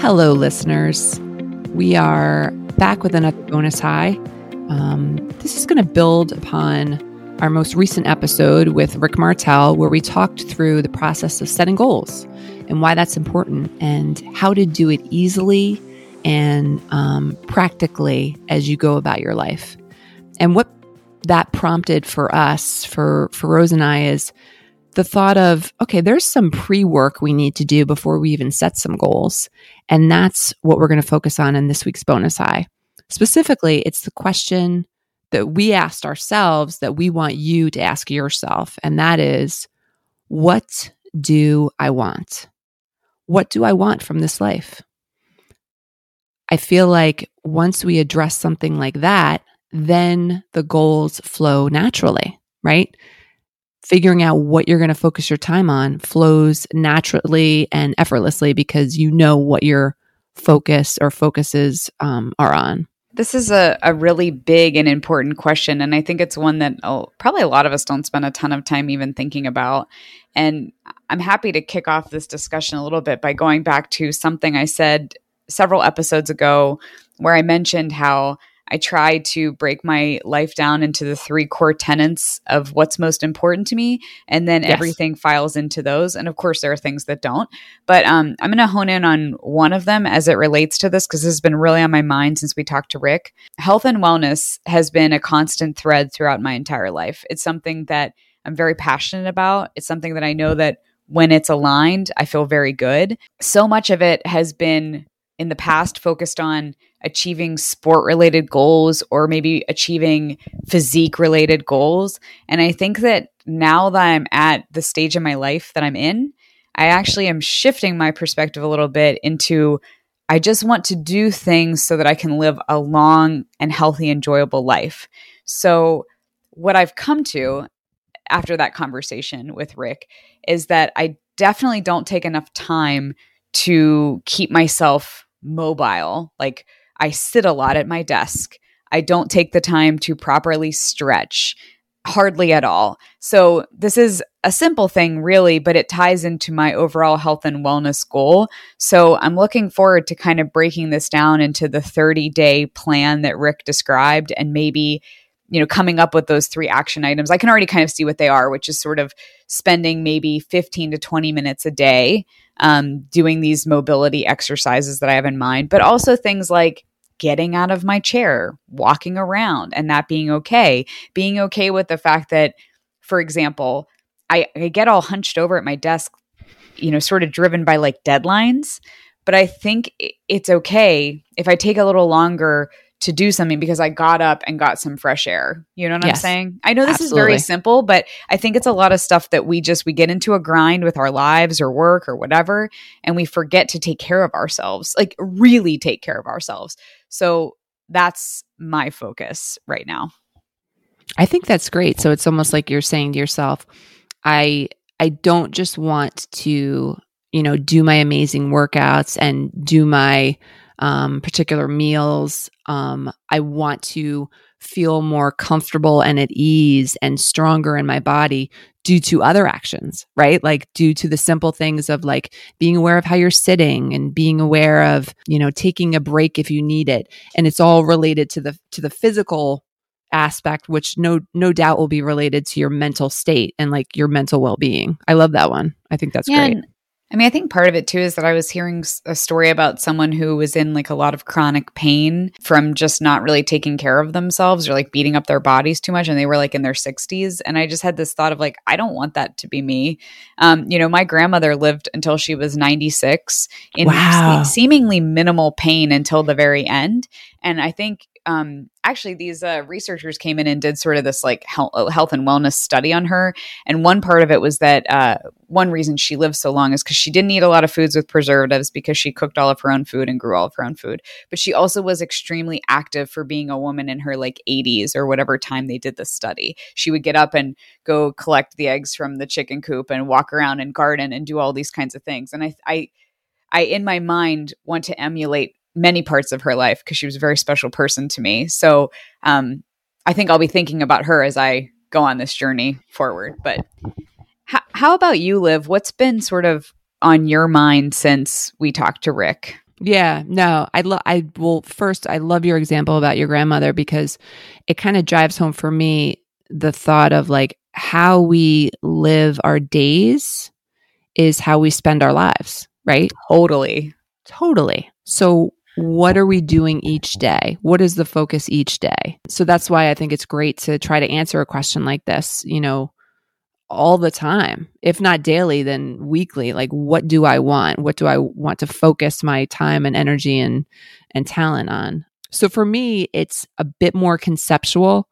Hello, listeners. We are back with another bonus high. Um, this is going to build upon our most recent episode with Rick Martel, where we talked through the process of setting goals and why that's important and how to do it easily and um, practically as you go about your life. And what that prompted for us, for, for Rose and I, is the thought of, okay, there's some pre work we need to do before we even set some goals. And that's what we're going to focus on in this week's bonus high. Specifically, it's the question that we asked ourselves that we want you to ask yourself. And that is, what do I want? What do I want from this life? I feel like once we address something like that, then the goals flow naturally, right? Figuring out what you're going to focus your time on flows naturally and effortlessly because you know what your focus or focuses um, are on. This is a, a really big and important question. And I think it's one that oh, probably a lot of us don't spend a ton of time even thinking about. And I'm happy to kick off this discussion a little bit by going back to something I said several episodes ago where I mentioned how I try to break my life down into the three core tenets of what's most important to me, and then yes. everything files into those. And of course, there are things that don't. But um, I'm going to hone in on one of them as it relates to this because this has been really on my mind since we talked to Rick. Health and wellness has been a constant thread throughout my entire life. It's something that I'm very passionate about. It's something that I know that when it's aligned, I feel very good. So much of it has been in the past focused on achieving sport related goals or maybe achieving physique related goals. And I think that now that I'm at the stage in my life that I'm in, I actually am shifting my perspective a little bit into I just want to do things so that I can live a long and healthy, enjoyable life. So, what I've come to after that conversation with Rick is that I definitely don't take enough time to keep myself mobile. Like I sit a lot at my desk. I don't take the time to properly stretch, hardly at all. So, this is a simple thing, really, but it ties into my overall health and wellness goal. So, I'm looking forward to kind of breaking this down into the 30 day plan that Rick described and maybe you know coming up with those three action items i can already kind of see what they are which is sort of spending maybe 15 to 20 minutes a day um, doing these mobility exercises that I have in mind, but also things like getting out of my chair, walking around, and that being okay. Being okay with the fact that, for example, I, I get all hunched over at my desk, you know, sort of driven by like deadlines. But I think it's okay if I take a little longer to do something because I got up and got some fresh air. You know what yes, I'm saying? I know this absolutely. is very simple, but I think it's a lot of stuff that we just we get into a grind with our lives or work or whatever and we forget to take care of ourselves. Like really take care of ourselves. So that's my focus right now. I think that's great. So it's almost like you're saying to yourself, I I don't just want to, you know, do my amazing workouts and do my um, particular meals. Um, I want to feel more comfortable and at ease and stronger in my body due to other actions, right? Like due to the simple things of like being aware of how you're sitting and being aware of, you know, taking a break if you need it. And it's all related to the to the physical aspect which no no doubt will be related to your mental state and like your mental well-being. I love that one. I think that's yeah, great. I mean, I think part of it too is that I was hearing a story about someone who was in like a lot of chronic pain from just not really taking care of themselves or like beating up their bodies too much. And they were like in their 60s. And I just had this thought of like, I don't want that to be me. Um, you know, my grandmother lived until she was 96 in wow. seemingly minimal pain until the very end. And I think um, actually these uh, researchers came in and did sort of this like health, uh, health and wellness study on her and one part of it was that uh, one reason she lived so long is because she didn't eat a lot of foods with preservatives because she cooked all of her own food and grew all of her own food. But she also was extremely active for being a woman in her like 80s or whatever time they did the study. She would get up and go collect the eggs from the chicken coop and walk around and garden and do all these kinds of things. And i i I, in my mind, want to emulate many parts of her life because she was a very special person to me. So um, I think I'll be thinking about her as I go on this journey forward. But how about you, Liv? What's been sort of on your mind since we talked to Rick? Yeah, no, I love. I will first. I love your example about your grandmother because it kind of drives home for me the thought of like how we live our days is how we spend our lives, right? Totally, totally. So, what are we doing each day? What is the focus each day? So that's why I think it's great to try to answer a question like this. You know, all the time, if not daily, then weekly. Like, what do I want? What do I want to focus my time and energy and and talent on? So for me, it's a bit more conceptual.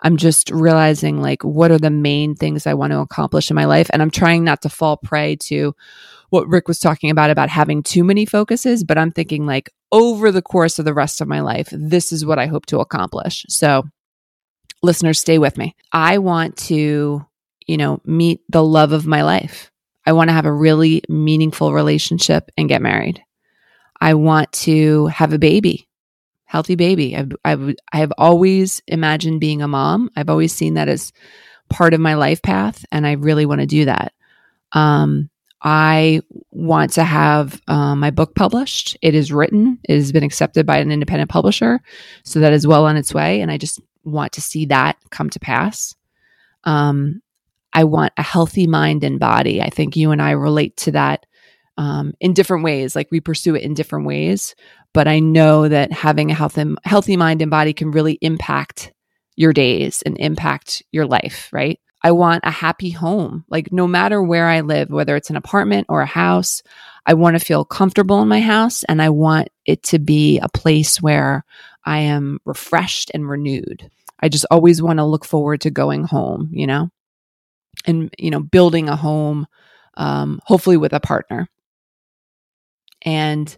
I'm just realizing like what are the main things I want to accomplish in my life, and I'm trying not to fall prey to what Rick was talking about about having too many focuses. But I'm thinking like over the course of the rest of my life, this is what I hope to accomplish. So listeners, stay with me. I want to you know, meet the love of my life. I want to have a really meaningful relationship and get married. I want to have a baby, healthy baby. I've, I've, I have always imagined being a mom. I've always seen that as part of my life path, and I really want to do that. Um, I want to have uh, my book published. It is written, it has been accepted by an independent publisher. So that is well on its way. And I just want to see that come to pass. Um, I want a healthy mind and body. I think you and I relate to that um, in different ways. Like we pursue it in different ways, but I know that having a healthy mind and body can really impact your days and impact your life, right? I want a happy home. Like no matter where I live, whether it's an apartment or a house, I want to feel comfortable in my house and I want it to be a place where I am refreshed and renewed. I just always want to look forward to going home, you know? and you know building a home um, hopefully with a partner and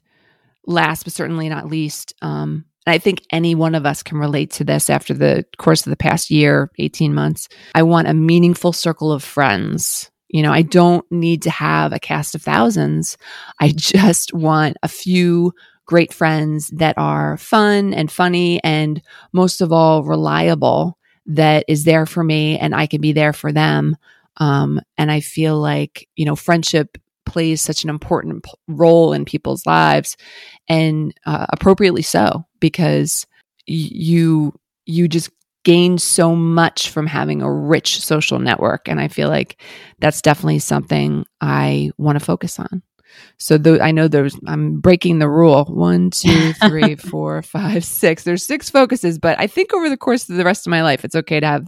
last but certainly not least um, and i think any one of us can relate to this after the course of the past year 18 months. I want a meaningful circle of friends. You know i don't need to have a cast of thousands. I just want a few great friends that are fun and funny and most of all reliable that is there for me and I can be there for them. Um, and I feel like, you know, friendship plays such an important p- role in people's lives and uh, appropriately so because y- you you just gain so much from having a rich social network and i feel like that's definitely something i want to focus on so the, I know there's I'm breaking the rule. One, two, three, four, five, six. There's six focuses, but I think over the course of the rest of my life, it's okay to have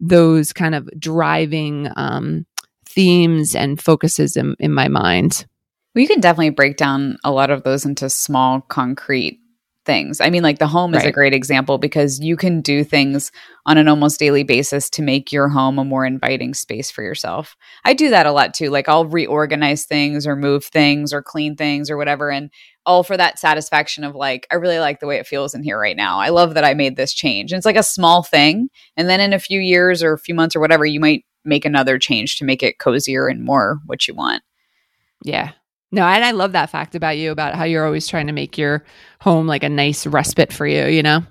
those kind of driving um, themes and focuses in, in my mind. Well, you can definitely break down a lot of those into small, concrete things. I mean, like the home is a great example because you can do things on an almost daily basis to make your home a more inviting space for yourself. I do that a lot too. Like I'll reorganize things or move things or clean things or whatever. And all for that satisfaction of like, I really like the way it feels in here right now. I love that I made this change. And it's like a small thing. And then in a few years or a few months or whatever, you might make another change to make it cozier and more what you want. Yeah, no, and I love that fact about you about how you're always trying to make your home like a nice respite for you, you know?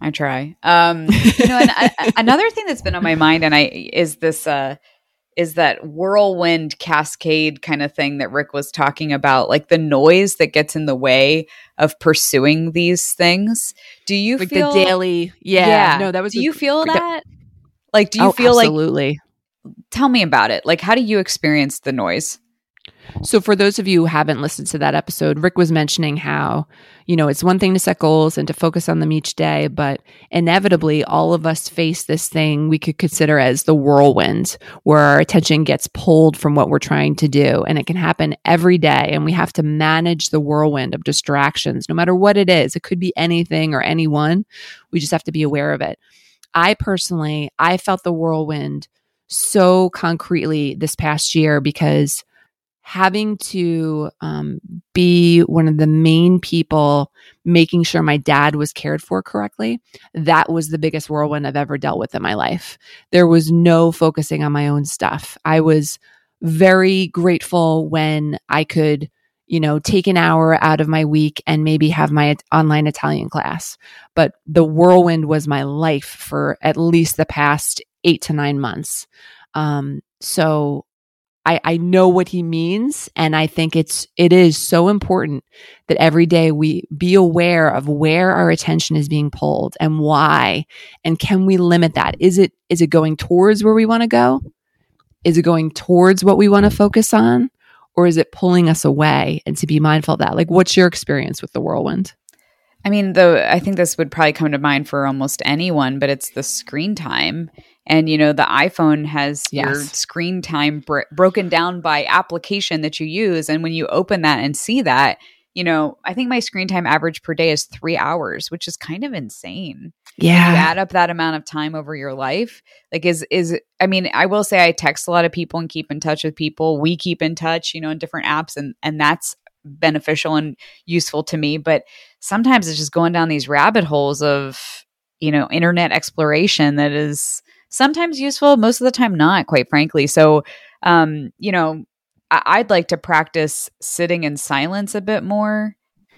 I try. Um, you know, and I, another thing that's been on my mind and I is this uh is that whirlwind cascade kind of thing that Rick was talking about, like the noise that gets in the way of pursuing these things. Do you like feel the daily? Yeah, yeah. No, that was. Do a, you feel that? Like, do you oh, feel absolutely. like? Tell me about it. Like, how do you experience the noise? So, for those of you who haven't listened to that episode, Rick was mentioning how, you know, it's one thing to set goals and to focus on them each day, but inevitably, all of us face this thing we could consider as the whirlwind, where our attention gets pulled from what we're trying to do. And it can happen every day. And we have to manage the whirlwind of distractions, no matter what it is. It could be anything or anyone. We just have to be aware of it. I personally, I felt the whirlwind so concretely this past year because having to um, be one of the main people making sure my dad was cared for correctly that was the biggest whirlwind i've ever dealt with in my life. There was no focusing on my own stuff. I was very grateful when i could you know take an hour out of my week and maybe have my online italian class but the whirlwind was my life for at least the past eight to nine months um, so I, I know what he means. And I think it's, it is so important that every day we be aware of where our attention is being pulled and why. And can we limit that? Is it, is it going towards where we want to go? Is it going towards what we want to focus on? Or is it pulling us away? And to be mindful of that. Like, what's your experience with the whirlwind? I mean, though, I think this would probably come to mind for almost anyone, but it's the screen time. And, you know, the iPhone has yes. your screen time br- broken down by application that you use. And when you open that and see that, you know, I think my screen time average per day is three hours, which is kind of insane. Yeah. You add up that amount of time over your life. Like, is, is, I mean, I will say I text a lot of people and keep in touch with people. We keep in touch, you know, in different apps, and, and that's beneficial and useful to me. But sometimes it's just going down these rabbit holes of, you know, internet exploration that is sometimes useful, most of the time not, quite frankly. So, um, you know, I- would like to practice sitting in silence a bit more,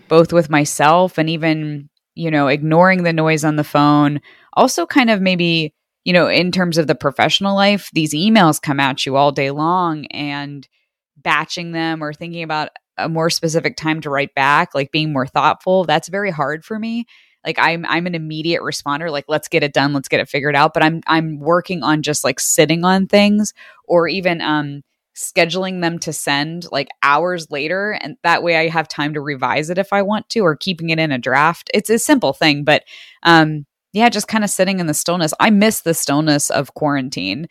both with myself and even, you know, ignoring the noise on the phone. Also, kind of maybe, you know, in terms of the professional life, these emails come at you all day long and batching them or thinking about a more specific time to write back, like being more thoughtful, that's very hard for me. Like I'm I'm an immediate responder, like let's get it done, let's get it figured out. But I'm I'm working on just like sitting on things or even um scheduling them to send like hours later and that way I have time to revise it if I want to or keeping it in a draft. It's a simple thing, but um yeah, just kind of sitting in the stillness. I miss the stillness of quarantine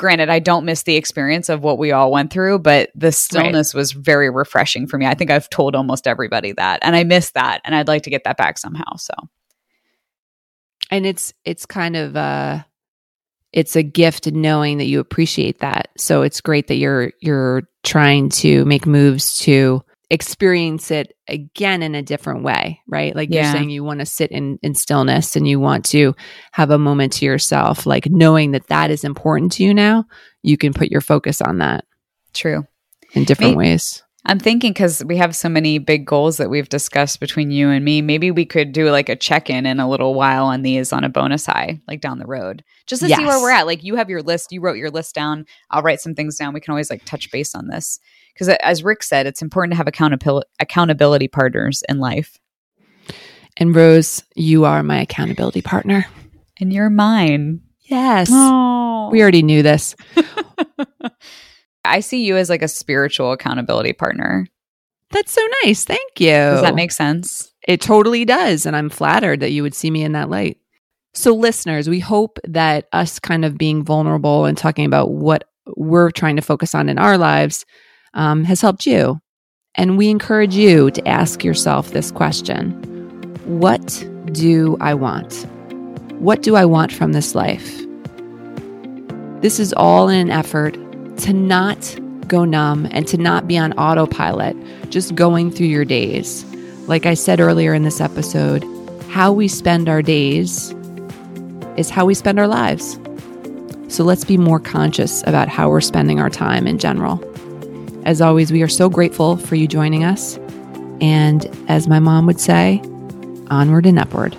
granted, I don't miss the experience of what we all went through, but the stillness right. was very refreshing for me. I think I've told almost everybody that, and I miss that, and I'd like to get that back somehow. So, and it's it's kind of uh it's a gift knowing that you appreciate that. So it's great that you're you're trying to make moves to experience it again in a different way, right? Like yeah. you're saying you want to sit in, in stillness and you want to have a moment to yourself, like knowing that that is important to you now, you can put your focus on that. True. In different maybe, ways. I'm thinking because we have so many big goals that we've discussed between you and me, maybe we could do like a check in in a little while on these on a bonus high, like down the road, just to yes. see where we're at. Like you have your list, you wrote your list down. I'll write some things down. We can always like touch base on this because as Rick said, it's important to have accountability accountability partners in life. And Rose, you are my accountability partner. And you're mine. Yes. Aww. We already knew this. I see you as like a spiritual accountability partner. That's so nice. Thank you. Does that make sense? It totally does. And I'm flattered that you would see me in that light. So, listeners, we hope that us kind of being vulnerable and talking about what we're trying to focus on in our lives um, has helped you. And we encourage you to ask yourself this question What do I want? What do I want from this life? This is all in an effort to not go numb and to not be on autopilot, just going through your days. Like I said earlier in this episode, how we spend our days is how we spend our lives. So let's be more conscious about how we're spending our time in general. As always, we are so grateful for you joining us. And as my mom would say, onward and upward.